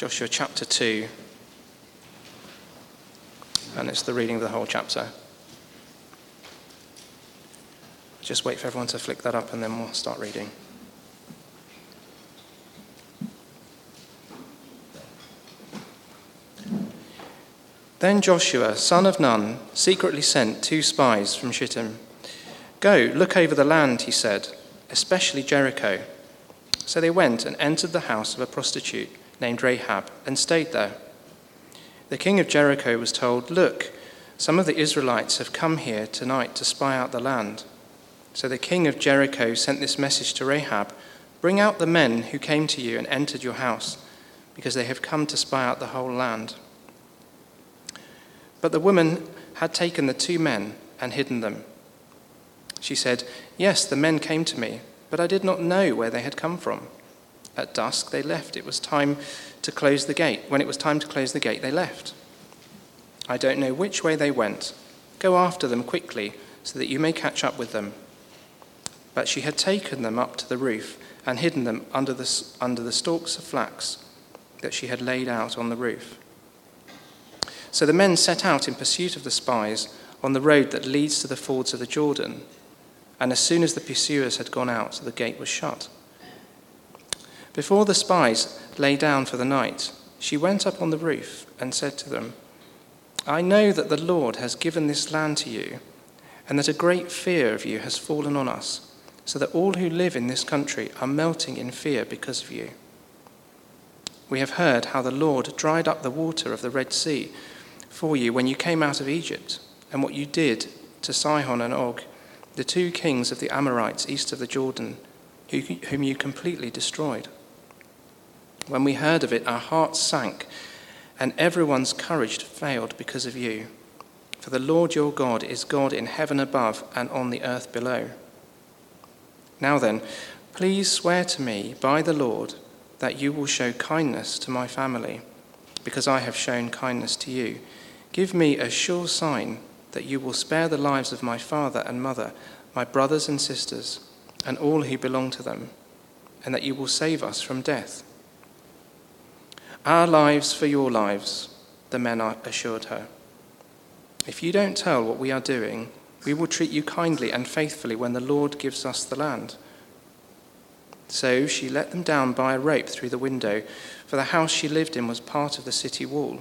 Joshua chapter 2, and it's the reading of the whole chapter. Just wait for everyone to flick that up and then we'll start reading. Then Joshua, son of Nun, secretly sent two spies from Shittim. Go, look over the land, he said, especially Jericho. So they went and entered the house of a prostitute named Rahab and stayed there. The king of Jericho was told, Look, some of the Israelites have come here tonight to spy out the land. So the king of Jericho sent this message to Rahab Bring out the men who came to you and entered your house, because they have come to spy out the whole land. But the woman had taken the two men and hidden them. She said, Yes, the men came to me, but I did not know where they had come from. At dusk they left. It was time to close the gate. When it was time to close the gate, they left. I don't know which way they went. Go after them quickly so that you may catch up with them. But she had taken them up to the roof and hidden them under the, under the stalks of flax that she had laid out on the roof. So the men set out in pursuit of the spies on the road that leads to the fords of the Jordan. And as soon as the pursuers had gone out, the gate was shut. Before the spies lay down for the night, she went up on the roof and said to them, I know that the Lord has given this land to you, and that a great fear of you has fallen on us, so that all who live in this country are melting in fear because of you. We have heard how the Lord dried up the water of the Red Sea for you when you came out of Egypt, and what you did to Sihon and Og, the two kings of the Amorites east of the Jordan, whom you completely destroyed. When we heard of it, our hearts sank, and everyone's courage failed because of you. For the Lord your God is God in heaven above and on the earth below. Now then, please swear to me by the Lord that you will show kindness to my family, because I have shown kindness to you Give me a sure sign that you will spare the lives of my father and mother, my brothers and sisters, and all who belong to them, and that you will save us from death. Our lives for your lives, the men assured her. If you don't tell what we are doing, we will treat you kindly and faithfully when the Lord gives us the land. So she let them down by a rope through the window, for the house she lived in was part of the city wall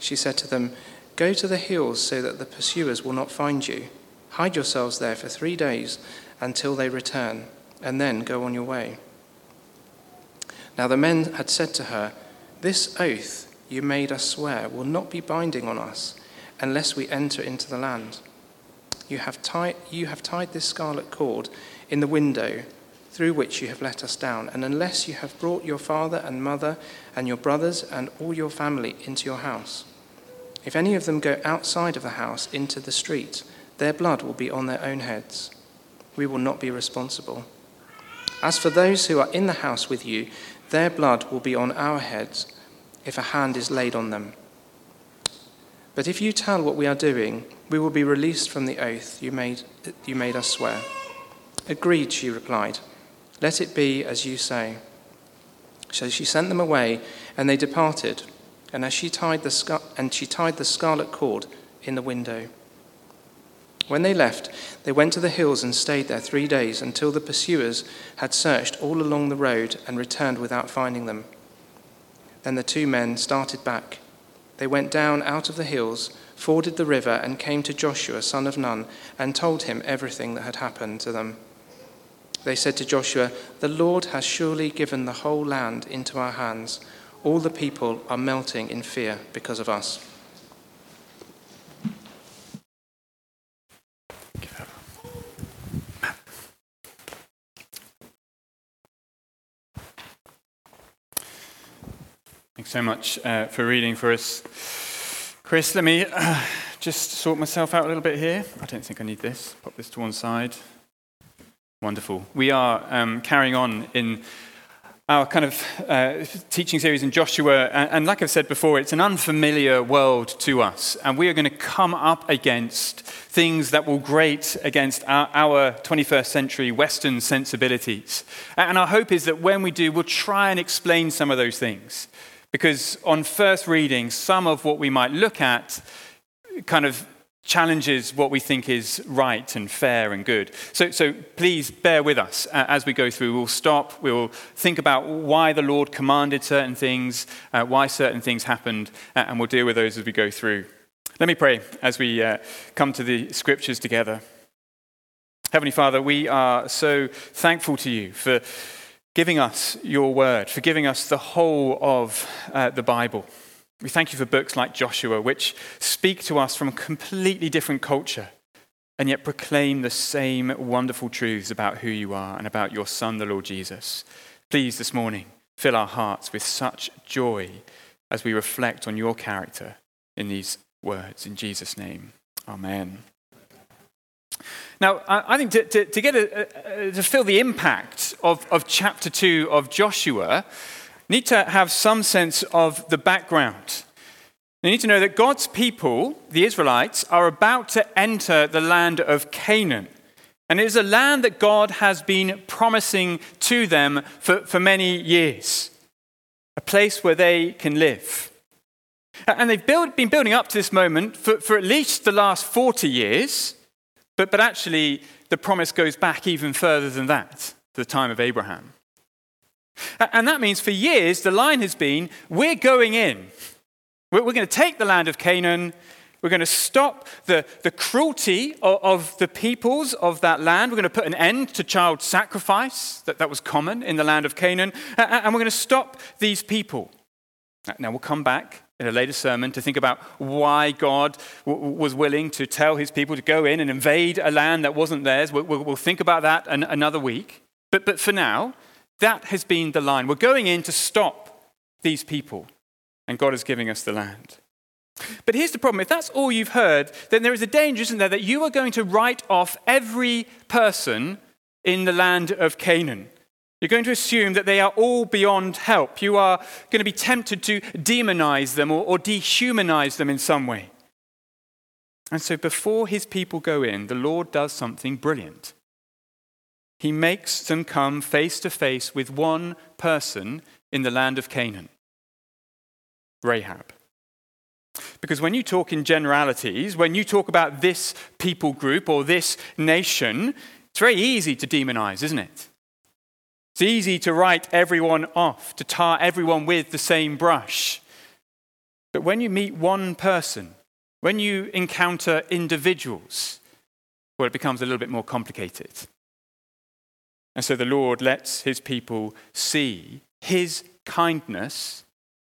she said to them, Go to the hills so that the pursuers will not find you. Hide yourselves there for three days until they return, and then go on your way. Now the men had said to her, This oath you made us swear will not be binding on us unless we enter into the land. You have, tied, you have tied this scarlet cord in the window through which you have let us down, and unless you have brought your father and mother and your brothers and all your family into your house. If any of them go outside of the house into the street, their blood will be on their own heads. We will not be responsible. As for those who are in the house with you, their blood will be on our heads if a hand is laid on them. But if you tell what we are doing, we will be released from the oath you made, you made us swear. Agreed, she replied. Let it be as you say. So she sent them away, and they departed and as she tied the scar- and she tied the scarlet cord in the window. When they left, they went to the hills and stayed there three days until the pursuers had searched all along the road and returned without finding them. Then the two men started back. They went down out of the hills, forded the river, and came to Joshua, son of Nun, and told him everything that had happened to them. They said to Joshua, The Lord has surely given the whole land into our hands all the people are melting in fear because of us. Thanks so much uh, for reading for us. Chris, let me uh, just sort myself out a little bit here. I don't think I need this. Pop this to one side. Wonderful. We are um, carrying on in our kind of uh, teaching series in Joshua. And, like I've said before, it's an unfamiliar world to us. And we are going to come up against things that will grate against our, our 21st century Western sensibilities. And our hope is that when we do, we'll try and explain some of those things. Because on first reading, some of what we might look at kind of challenges what we think is right and fair and good. So, so please bear with us as we go through. We'll stop, we'll think about why the Lord commanded certain things, uh, why certain things happened, uh, and we'll deal with those as we go through. Let me pray as we uh, come to the scriptures together. Heavenly Father, we are so thankful to you for giving us your word, for giving us the whole of uh, the Bible. We thank you for books like Joshua, which speak to us from a completely different culture and yet proclaim the same wonderful truths about who you are and about your Son, the Lord Jesus. Please, this morning, fill our hearts with such joy as we reflect on your character in these words. In Jesus' name, amen. Now, I think to, to, to get a, a, to feel the impact of, of chapter 2 of Joshua, you need to have some sense of the background. You need to know that God's people, the Israelites, are about to enter the land of Canaan. And it is a land that God has been promising to them for, for many years, a place where they can live. And they've build, been building up to this moment for, for at least the last 40 years, but, but actually, the promise goes back even further than that, to the time of Abraham. And that means for years, the line has been we're going in. We're going to take the land of Canaan. We're going to stop the, the cruelty of, of, the peoples of that land. We're going to put an end to child sacrifice, that, that was common in the land of Canaan. And we're going to stop these people. Now, we'll come back in a later sermon to think about why God w- was willing to tell his people to go in and invade a land that wasn't theirs. We'll, we'll think about that an, another week. But, but for now, that has been the line. We're going in to stop these people, and God is giving us the land. But here's the problem if that's all you've heard, then there is a danger, isn't there, that you are going to write off every person in the land of Canaan. You're going to assume that they are all beyond help. You are going to be tempted to demonize them or, or dehumanize them in some way. And so before his people go in, the Lord does something brilliant he makes them come face to face with one person in the land of Canaan Rahab. Because when you talk in generalities, when you talk about this people group or this nation, it's very easy to demonize, isn't it? It's easy to write everyone off, to tar everyone with the same brush. But when you meet one person, when you encounter individuals, well, it becomes a little bit more complicated. And so the Lord lets his people see his kindness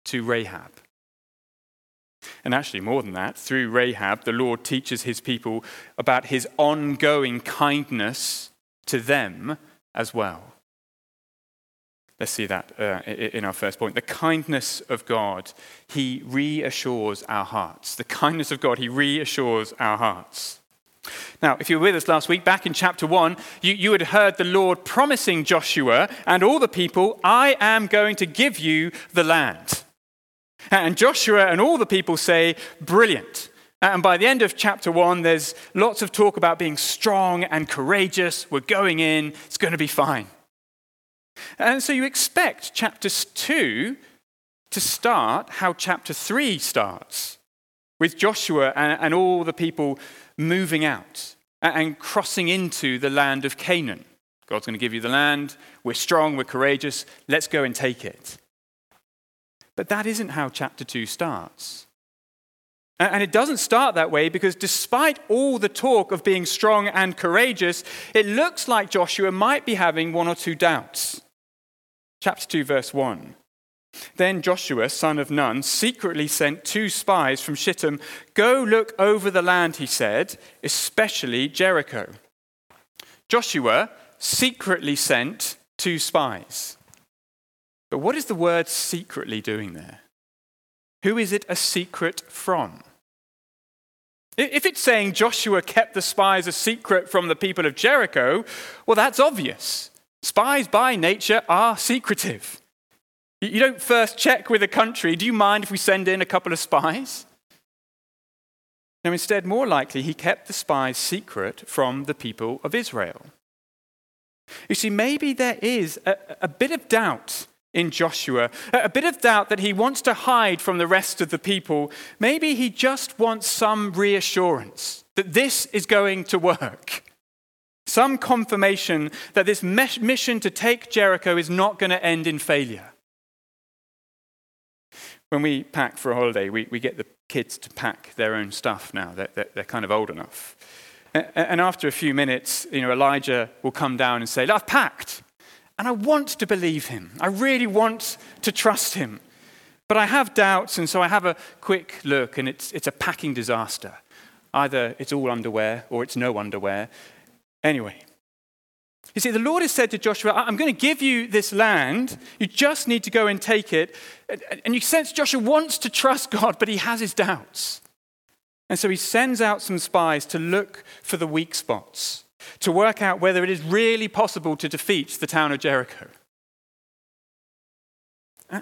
to Rahab. And actually, more than that, through Rahab, the Lord teaches his people about his ongoing kindness to them as well. Let's see that uh, in our first point. The kindness of God, he reassures our hearts. The kindness of God, he reassures our hearts. Now, if you were with us last week, back in chapter 1, you, you had heard the Lord promising Joshua and all the people, I am going to give you the land. And Joshua and all the people say, Brilliant. And by the end of chapter 1, there's lots of talk about being strong and courageous. We're going in, it's going to be fine. And so you expect chapter 2 to start how chapter 3 starts, with Joshua and, and all the people moving out and crossing into the land of Canaan. God's going to give you the land. We're strong, we're courageous. Let's go and take it. But that isn't how chapter 2 starts. And it doesn't start that way because despite all the talk of being strong and courageous, it looks like Joshua might be having one or two doubts. Chapter 2, verse 1. Then Joshua, son of Nun, secretly sent two spies from Shittim. Go look over the land, he said, especially Jericho. Joshua secretly sent two spies. But what is the word secretly doing there? Who is it a secret from? If it's saying Joshua kept the spies a secret from the people of Jericho, well, that's obvious. Spies by nature are secretive. You don't first check with a country, do you mind if we send in a couple of spies? No, instead, more likely, he kept the spies secret from the people of Israel. You see, maybe there is a, a bit of doubt in Joshua, a bit of doubt that he wants to hide from the rest of the people. Maybe he just wants some reassurance that this is going to work. Some confirmation that this mission to take Jericho is not going to end in failure. When we pack for a holiday, we, we get the kids to pack their own stuff now. They're, they're, they're kind of old enough. And after a few minutes, you know, Elijah will come down and say, I've packed. And I want to believe him. I really want to trust him. But I have doubts, and so I have a quick look, and it's, it's a packing disaster. Either it's all underwear or it's no underwear. Anyway, you see, the Lord has said to Joshua, I'm going to give you this land. You just need to go and take it. And you sense Joshua wants to trust God, but he has his doubts. And so he sends out some spies to look for the weak spots, to work out whether it is really possible to defeat the town of Jericho. Uh,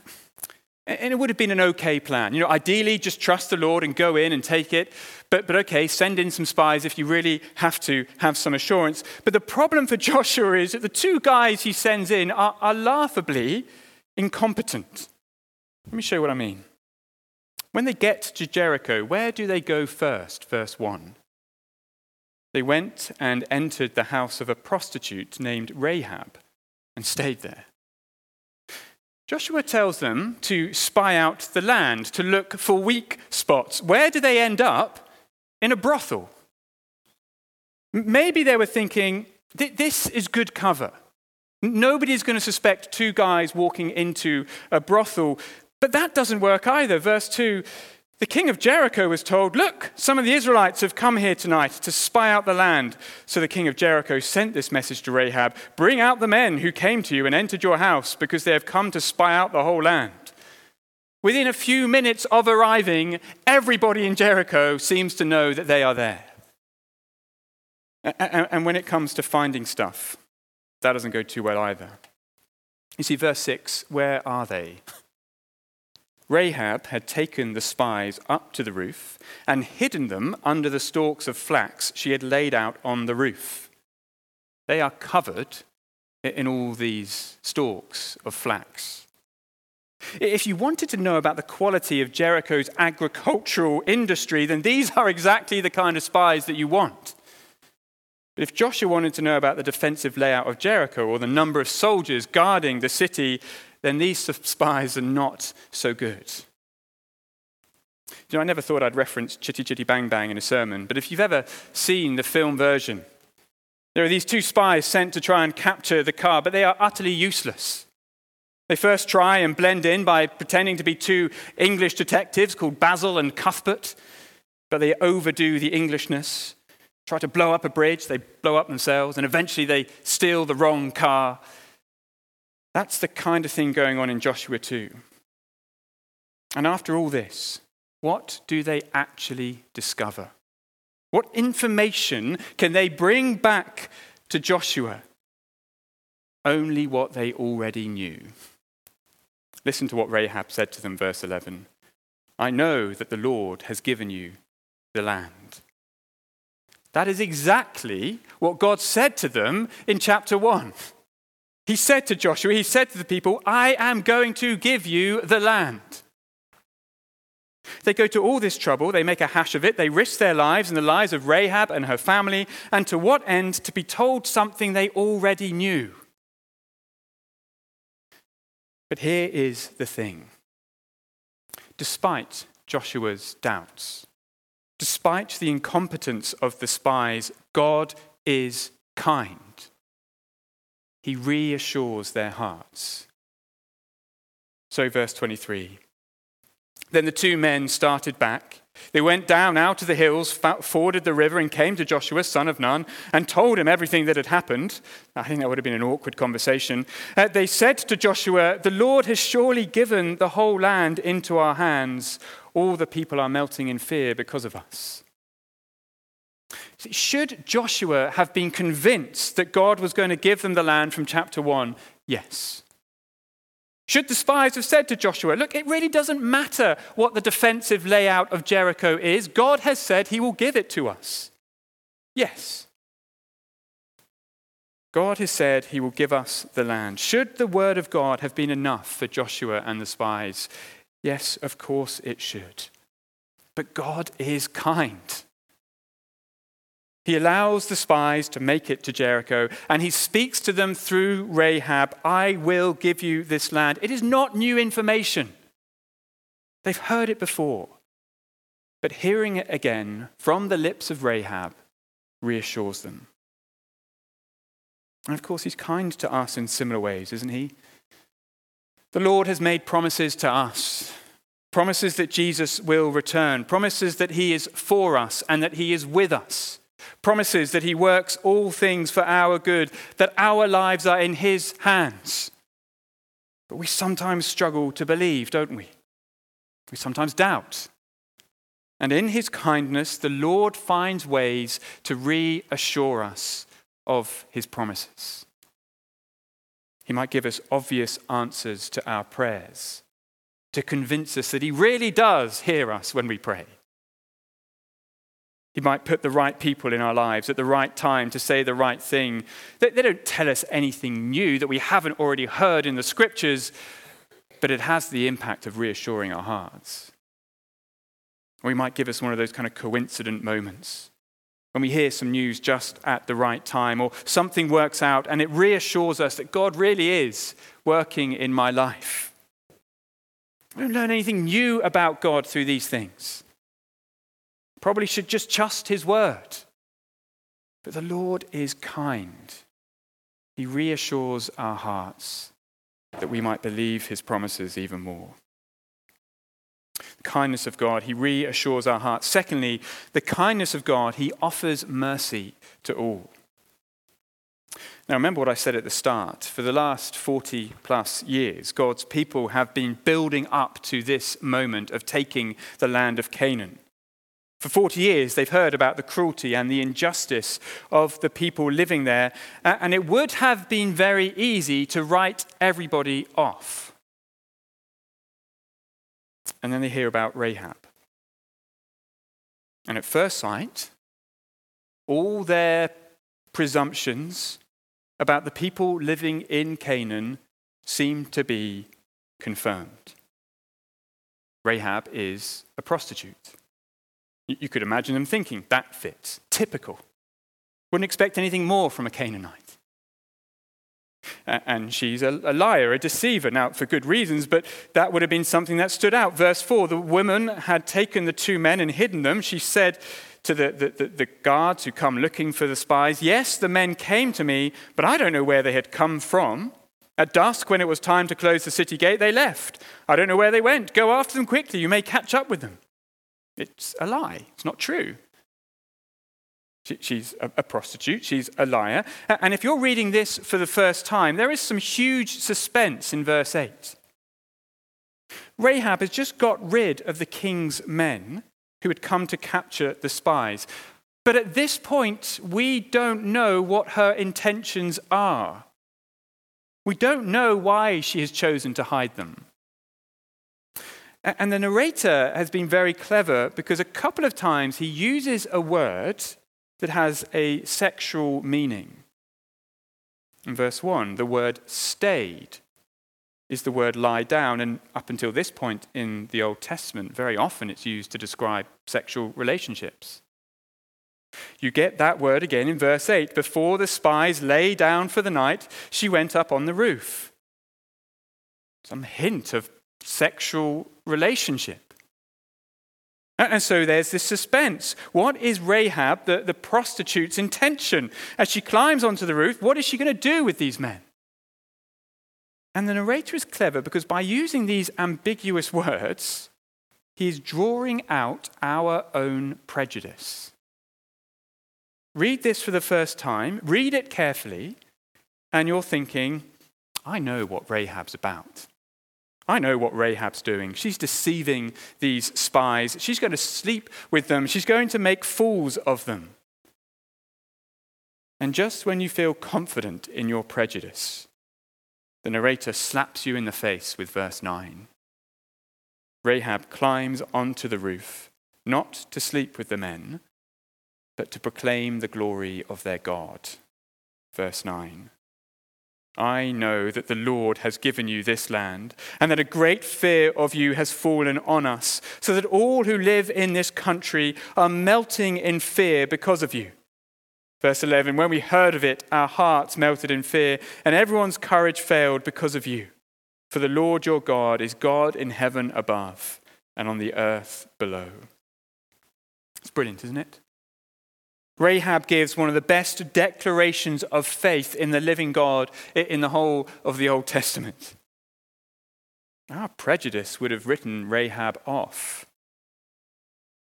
And it would have been an okay plan. You know, ideally, just trust the Lord and go in and take it. But, but okay, send in some spies if you really have to have some assurance. But the problem for Joshua is that the two guys he sends in are, are laughably incompetent. Let me show you what I mean. When they get to Jericho, where do they go first? Verse 1. They went and entered the house of a prostitute named Rahab and stayed there. Joshua tells them to spy out the land, to look for weak spots. Where do they end up? In a brothel. Maybe they were thinking, this is good cover. Nobody's going to suspect two guys walking into a brothel but that doesn't work either. Verse 2 the king of Jericho was told, Look, some of the Israelites have come here tonight to spy out the land. So the king of Jericho sent this message to Rahab Bring out the men who came to you and entered your house, because they have come to spy out the whole land. Within a few minutes of arriving, everybody in Jericho seems to know that they are there. And when it comes to finding stuff, that doesn't go too well either. You see, verse 6 where are they? Rahab had taken the spies up to the roof and hidden them under the stalks of flax she had laid out on the roof. They are covered in all these stalks of flax. If you wanted to know about the quality of Jericho's agricultural industry, then these are exactly the kind of spies that you want. But if Joshua wanted to know about the defensive layout of Jericho or the number of soldiers guarding the city, then these spies are not so good. You know, I never thought I'd reference Chitty Chitty Bang Bang in a sermon, but if you've ever seen the film version, there are these two spies sent to try and capture the car, but they are utterly useless. They first try and blend in by pretending to be two English detectives called Basil and Cuthbert, but they overdo the Englishness. Try to blow up a bridge, they blow up themselves, and eventually they steal the wrong car that's the kind of thing going on in Joshua 2. And after all this, what do they actually discover? What information can they bring back to Joshua? Only what they already knew. Listen to what Rahab said to them, verse 11. I know that the Lord has given you the land. That is exactly what God said to them in chapter 1. He said to Joshua, he said to the people, I am going to give you the land. They go to all this trouble, they make a hash of it, they risk their lives and the lives of Rahab and her family, and to what end? To be told something they already knew. But here is the thing despite Joshua's doubts, despite the incompetence of the spies, God is kind he reassures their hearts. So, verse 23 Then the two men started back. They went down out of the hills, forded the river, and came to Joshua, son of Nun, and told him everything that had happened. I think that would have been an awkward conversation. Uh, they said to Joshua, The Lord has surely given the whole land into our hands. All the people are melting in fear because of us. Should Joshua have been convinced that God was going to give them the land from chapter 1? Yes. Should the spies have said to Joshua, Look, it really doesn't matter what the defensive layout of Jericho is, God has said he will give it to us? Yes. God has said he will give us the land. Should the word of God have been enough for Joshua and the spies? Yes, of course it should. But God is kind. He allows the spies to make it to Jericho, and he speaks to them through Rahab I will give you this land. It is not new information. They've heard it before. But hearing it again from the lips of Rahab reassures them. And of course, he's kind to us in similar ways, isn't he? The Lord has made promises to us promises that Jesus will return, promises that he is for us and that he is with us, promises that he works all things for our good, that our lives are in his hands. But we sometimes struggle to believe, don't we? We sometimes doubt. And in his kindness, the Lord finds ways to reassure us of his promises. He might give us obvious answers to our prayers to convince us that he really does hear us when we pray. He might put the right people in our lives at the right time to say the right thing. They, don't tell us anything new that we haven't already heard in the scriptures, but it has the impact of reassuring our hearts. Or he might give us one of those kind of coincident moments when we hear some news just at the right time, or something works out and it reassures us that God really is working in my life. We don't learn anything new about God through these things. Probably should just trust His word. But the Lord is kind. He reassures our hearts that we might believe His promises even more The kindness of God, he reassures our hearts. Secondly, the kindness of God, he offers mercy to all. Now, remember what I said at the start. For the last 40 plus years, God's people have been building up to this moment of taking the land of Canaan. For 40 years, they've heard about the cruelty and the injustice of the people living there, and it would have been very easy to write everybody off. And then they hear about Rahab. And at first sight, all their presumptions about the people living in Canaan seem to be confirmed. Rahab is a prostitute. You could imagine them thinking, that fits. Typical. Wouldn't expect anything more from a Canaanite and she's a, liar, a deceiver. Now, for good reasons, but that would have been something that stood out. Verse 4 the woman had taken the two men and hidden them. She said to the, the, the guards who come looking for the spies, Yes, the men came to me, but I don't know where they had come from. At dusk, when it was time to close the city gate, they left. I don't know where they went. Go after them quickly. You may catch up with them. It's a lie. It's not true. She's a prostitute, she's a liar. And if you're reading this for the first time, there is some huge suspense in verse 8. Rahab has just got rid of the king's men who had come to capture the spies. But at this point, we don't know what her intentions are. We don't know why she has chosen to hide them. And the narrator has been very clever because a couple of times he uses a word that has a sexual meaning. In verse 1, the word stayed is the word lie down, and up until this point in the Old Testament, very often it's used to describe sexual relationships. You get that word again in verse 8. Before the spies lay down for the night, she went up on the roof. Some hint of sexual relationship. And so there's this suspense. What is Rahab, the, the prostitute's intention? As she climbs onto the roof, what is she going to do with these men? And the narrator is clever because by using these ambiguous words, he is drawing out our own prejudice. Read this for the first time, read it carefully, and you're thinking, I know what Rahab's about. I know what Rahab's doing. She's deceiving these spies. She's going to sleep with them. She's going to make fools of them. And just when you feel confident in your prejudice, the narrator slaps you in the face with verse 9. Rahab climbs onto the roof, not to sleep with the men, but to proclaim the glory of their God. Verse 9. I know that the Lord has given you this land, and that a great fear of you has fallen on us, so that all who live in this country are melting in fear because of you. Verse 11 When we heard of it, our hearts melted in fear, and everyone's courage failed because of you. For the Lord your God is God in heaven above and on the earth below. It's brilliant, isn't it? Rahab gives one of the best declarations of faith in the living God in the whole of the Old Testament. Our prejudice would have written Rahab off.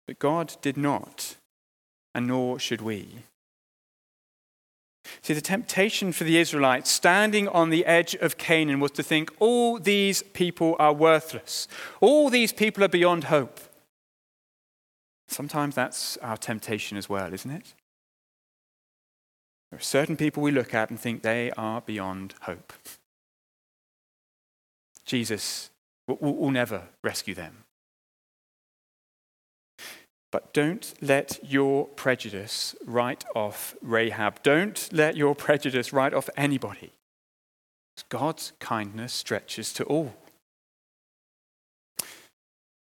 But God did not, and nor should we. See, the temptation for the Israelites standing on the edge of Canaan was to think all these people are worthless, all these people are beyond hope. Sometimes that's our temptation as well, isn't it? There are certain people we look at and think they are beyond hope. Jesus will, will never rescue them. But don't let your prejudice write off Rahab. Don't let your prejudice write off anybody. God's kindness stretches to all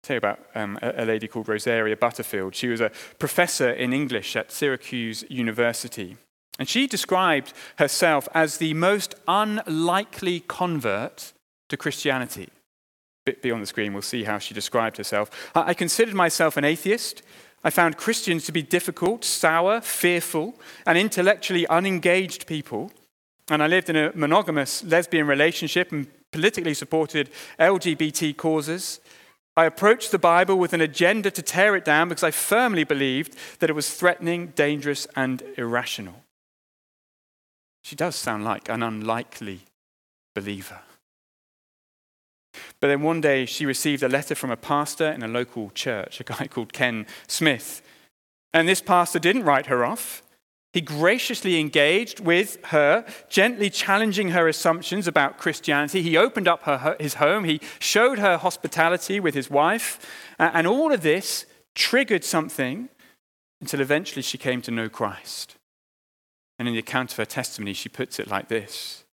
tell you about um, a, a, lady called Rosaria Butterfield. She was a professor in English at Syracuse University. And she described herself as the most unlikely convert to Christianity. A bit beyond the screen, we'll see how she described herself. I considered myself an atheist. I found Christians to be difficult, sour, fearful, and intellectually unengaged people. And I lived in a monogamous lesbian relationship and politically supported LGBT causes. I approached the Bible with an agenda to tear it down because I firmly believed that it was threatening, dangerous, and irrational. She does sound like an unlikely believer. But then one day she received a letter from a pastor in a local church, a guy called Ken Smith. And this pastor didn't write her off. He graciously engaged with her, gently challenging her assumptions about Christianity. He opened up her, his home. He showed her hospitality with his wife. And all of this triggered something until eventually she came to know Christ. And in the account of her testimony, she puts it like this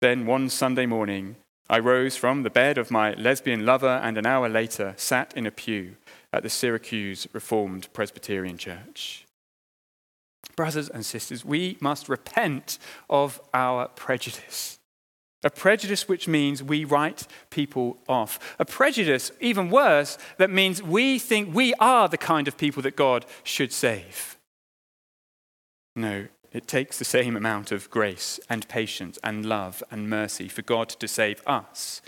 Then one Sunday morning, I rose from the bed of my lesbian lover and an hour later sat in a pew at the Syracuse Reformed Presbyterian Church. Brothers and sisters, we must repent of our prejudice. A prejudice which means we write people off. A prejudice, even worse, that means we think we are the kind of people that God should save. No, it takes the same amount of grace and patience and love and mercy for God to save us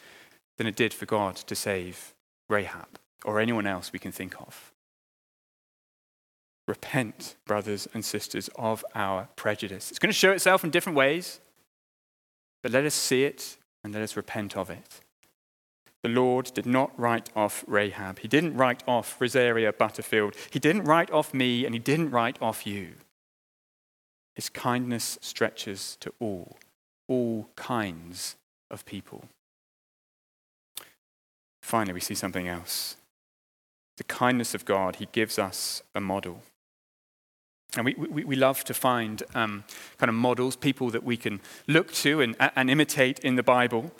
than it did for God to save Rahab or anyone else we can think of. Repent, brothers and sisters, of our prejudice. It's going to show itself in different ways, but let us see it and let us repent of it. The Lord did not write off Rahab. He didn't write off Rosaria Butterfield. He didn't write off me, and he didn't write off you. His kindness stretches to all, all kinds of people. Finally, we see something else. The kindness of God, He gives us a model. And we, we, we love to find um, kind of models, people that we can look to and, and imitate in the Bible.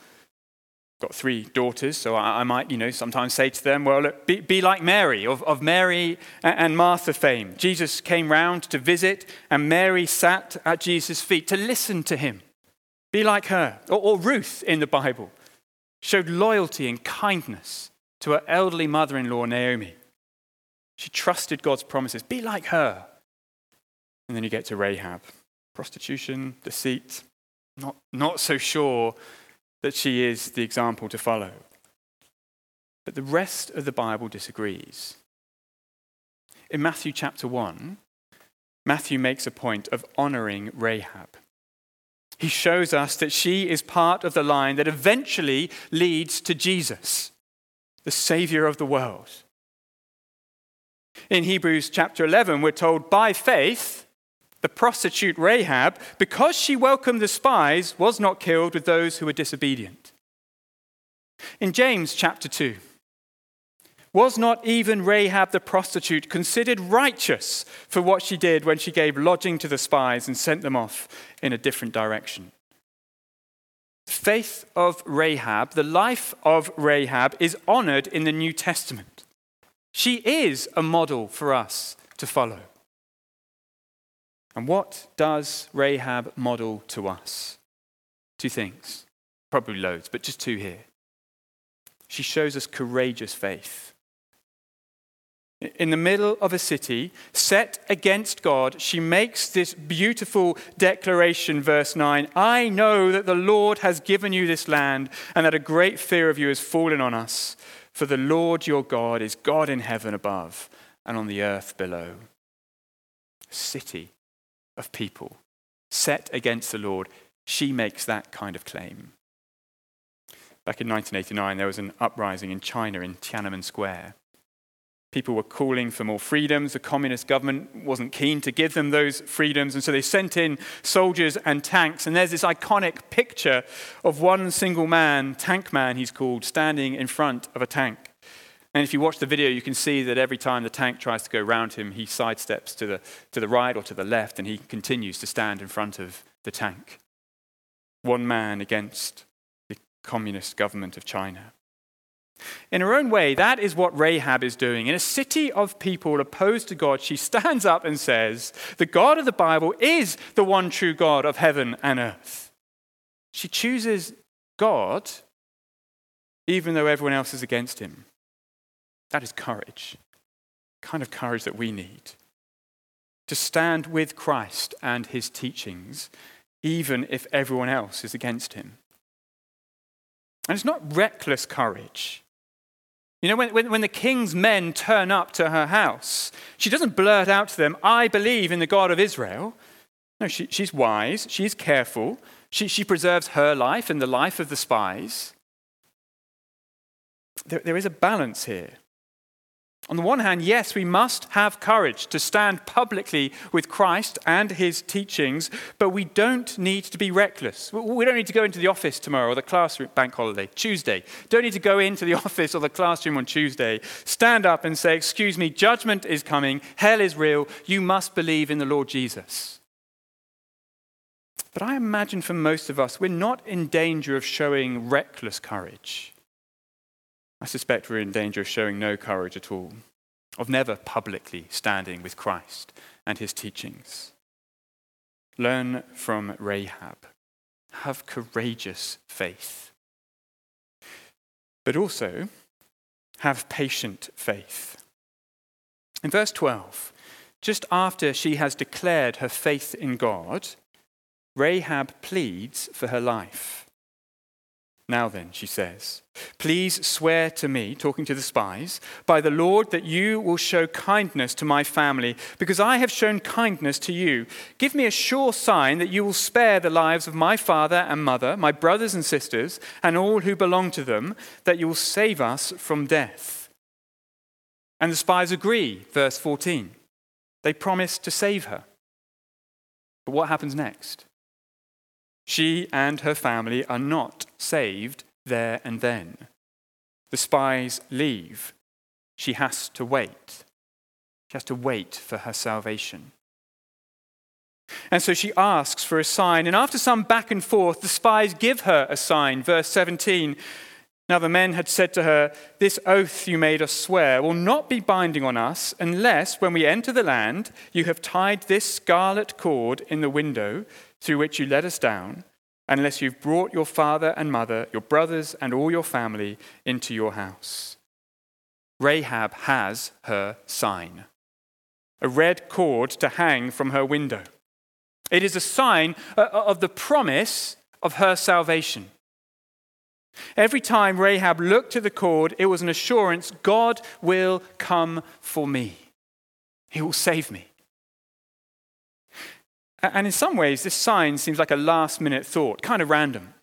I've Got three daughters, so I, I might, you know, sometimes say to them, well, look, be, be like Mary, of, of Mary and Martha fame. Jesus came round to visit, and Mary sat at Jesus' feet to listen to him. Be like her. Or, or Ruth in the Bible showed loyalty and kindness to her elderly mother in law, Naomi. She trusted God's promises. Be like her. And then you get to Rahab prostitution, deceit, not, not so sure that she is the example to follow. But the rest of the Bible disagrees. In Matthew chapter 1, Matthew makes a point of honoring Rahab. He shows us that she is part of the line that eventually leads to Jesus, the Savior of the world. In Hebrews chapter 11, we're told by faith, the prostitute Rahab, because she welcomed the spies, was not killed with those who were disobedient. In James chapter 2, Was not even Rahab the prostitute considered righteous for what she did when she gave lodging to the spies and sent them off in a different direction? The faith of Rahab, the life of Rahab, is honored in the New Testament. She is a model for us to follow. And what does Rahab model to us? Two things, probably loads, but just two here. She shows us courageous faith. In the middle of a city, set against God, she makes this beautiful declaration, verse 9 I know that the Lord has given you this land, and that a great fear of you has fallen on us. For the Lord your God is God in heaven above and on the earth below. City of people set against the Lord, she makes that kind of claim. Back in 1989, there was an uprising in China in Tiananmen Square. People were calling for more freedoms. The communist government wasn't keen to give them those freedoms, and so they sent in soldiers and tanks. And there's this iconic picture of one single man, Tank Man, he's called, standing in front of a tank. And if you watch the video, you can see that every time the tank tries to go around him, he sidesteps to the, to the right or to the left, and he continues to stand in front of the tank. One man against the communist government of China. In her own way, that is what Rahab is doing. In a city of people opposed to God, she stands up and says, The God of the Bible is the one true God of heaven and earth. She chooses God even though everyone else is against him. That is courage, kind of courage that we need. To stand with Christ and his teachings, even if everyone else is against him. And it's not reckless courage. You know, when, when, when, the king's men turn up to her house, she doesn't blurt out to them, I believe in the God of Israel. No, she, she's wise, she's careful, she, she preserves her life and the life of the spies. There, there is a balance here. On the one hand, yes, we must have courage to stand publicly with Christ and his teachings, but we don't need to be reckless. We don't need to go into the office tomorrow or the classroom, bank holiday, Tuesday. Don't need to go into the office or the classroom on Tuesday, stand up and say, Excuse me, judgment is coming, hell is real, you must believe in the Lord Jesus. But I imagine for most of us, we're not in danger of showing reckless courage. I suspect we're in danger of showing no courage at all, of never publicly standing with Christ and his teachings. Learn from Rahab. Have courageous faith. But also, have patient faith. In verse 12, just after she has declared her faith in God, Rahab pleads for her life. Now then, she says, please swear to me, talking to the spies, by the Lord that you will show kindness to my family, because I have shown kindness to you. Give me a sure sign that you will spare the lives of my father and mother, my brothers and sisters, and all who belong to them, that you will save us from death. And the spies agree, verse 14. They promise to save her. But what happens next? She and her family are not saved there and then. The spies leave. She has to wait. She has to wait for her salvation. And so she asks for a sign. And after some back and forth, the spies give her a sign. Verse 17. Now the men had said to her, This oath you made us swear will not be binding on us unless, when we enter the land, you have tied this scarlet cord in the window through which you let us down, unless you've brought your father and mother, your brothers, and all your family into your house. Rahab has her sign a red cord to hang from her window. It is a sign uh, of the promise of her salvation. Every time Rahab looked to the cord, it was an assurance God will come for me. He will save me. And in some ways, this sign seems like a last minute thought, kind of random.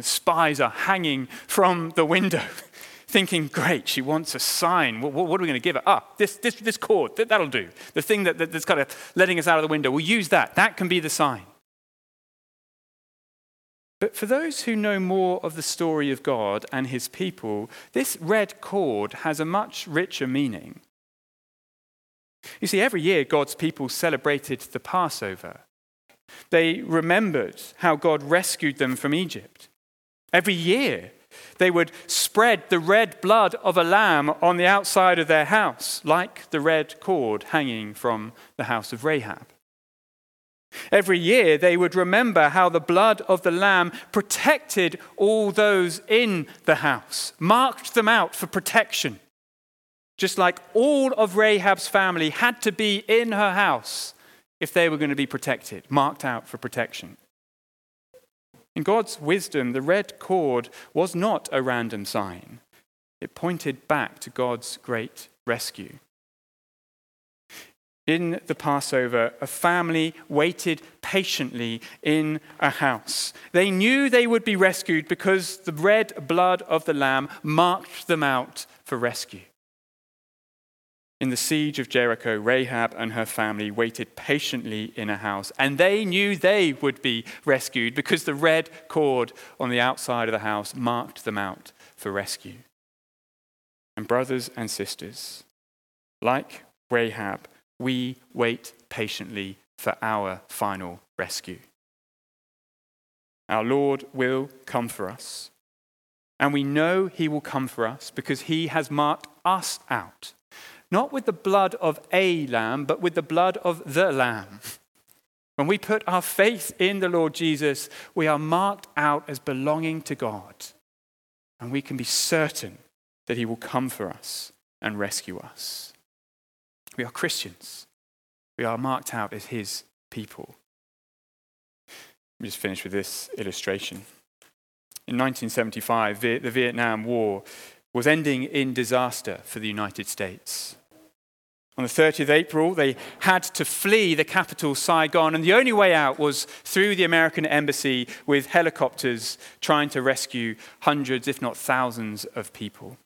Spies are hanging from the window, thinking, great, she wants a sign. What, what are we going to give her? Ah, this, this, this cord, that'll do. The thing that, that's kind of letting us out of the window, we'll use that. That can be the sign. But for those who know more of the story of God and his people, this red cord has a much richer meaning. You see, every year God's people celebrated the Passover. They remembered how God rescued them from Egypt. Every year, they would spread the red blood of a lamb on the outside of their house, like the red cord hanging from the house of Rahab. Every year, they would remember how the blood of the lamb protected all those in the house, marked them out for protection. Just like all of Rahab's family had to be in her house if they were going to be protected, marked out for protection. In God's wisdom, the red cord was not a random sign, it pointed back to God's great rescue. In the Passover, a family waited patiently in a house. They knew they would be rescued because the red blood of the lamb marked them out for rescue. In the siege of Jericho, Rahab and her family waited patiently in a house, and they knew they would be rescued because the red cord on the outside of the house marked them out for rescue. And, brothers and sisters, like Rahab, we wait patiently for our final rescue. Our Lord will come for us, and we know He will come for us because He has marked us out not with the blood of a lamb, but with the blood of the lamb. When we put our faith in the Lord Jesus, we are marked out as belonging to God. And we can be certain that He will come for us and rescue us. We are Christians. We are marked out as His people. Let me just finish with this illustration. In 1975, the Vietnam War was ending in disaster for the United States. On the 30th of April, they had to flee the capital, Saigon, and the only way out was through the American embassy with helicopters trying to rescue hundreds, if not thousands, of people.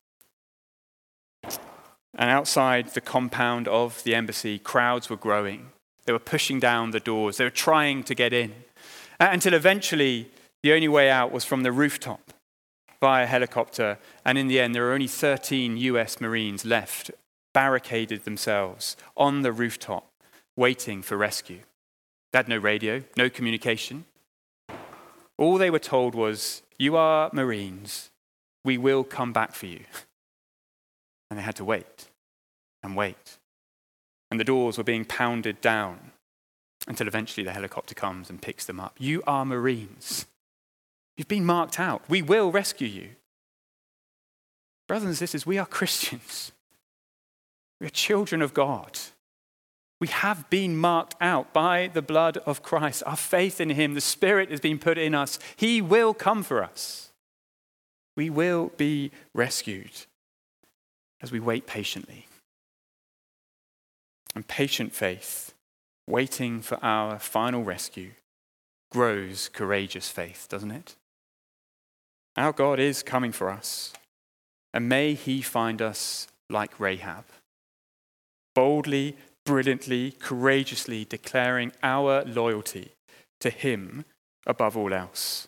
And outside the compound of the embassy, crowds were growing. They were pushing down the doors, they were trying to get in. Uh, until eventually, the only way out was from the rooftop by a helicopter. And in the end, there were only 13 US Marines left barricaded themselves on the rooftop, waiting for rescue. They had no radio, no communication. All they were told was, You are Marines. We will come back for you. And they had to wait and wait. And the doors were being pounded down until eventually the helicopter comes and picks them up. You are Marines. You've been marked out. We will rescue you. Brothers and sisters, we are Christians. We are children of God. We have been marked out by the blood of Christ. Our faith in Him, the Spirit has been put in us. He will come for us. We will be rescued as we wait patiently. And patient faith, waiting for our final rescue, grows courageous faith, doesn't it? Our God is coming for us, and may He find us like Rahab boldly, brilliantly, courageously declaring our loyalty to Him above all else,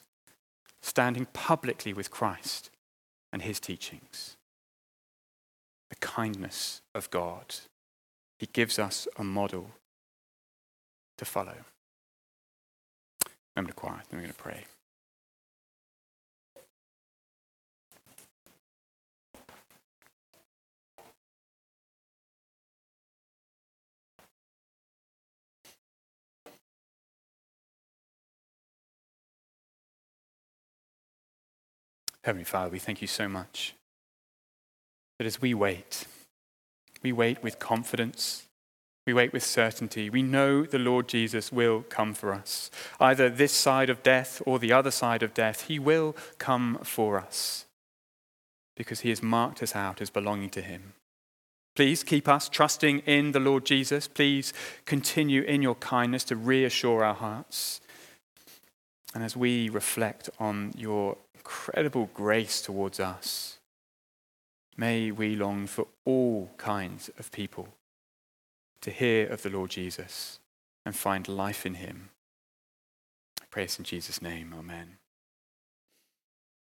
standing publicly with Christ and His teachings. The kindness of God. He gives us a model to follow. Going to quiet, then we're going to pray. Heavenly Father, we thank you so much that as we wait, we wait with confidence, we wait with certainty. We know the Lord Jesus will come for us. Either this side of death or the other side of death, He will come for us because He has marked us out as belonging to Him. Please keep us trusting in the Lord Jesus. Please continue in your kindness to reassure our hearts. And as we reflect on your incredible grace towards us, may we long for all kinds of people to hear of the Lord Jesus and find life in him. I pray this in Jesus' name. Amen.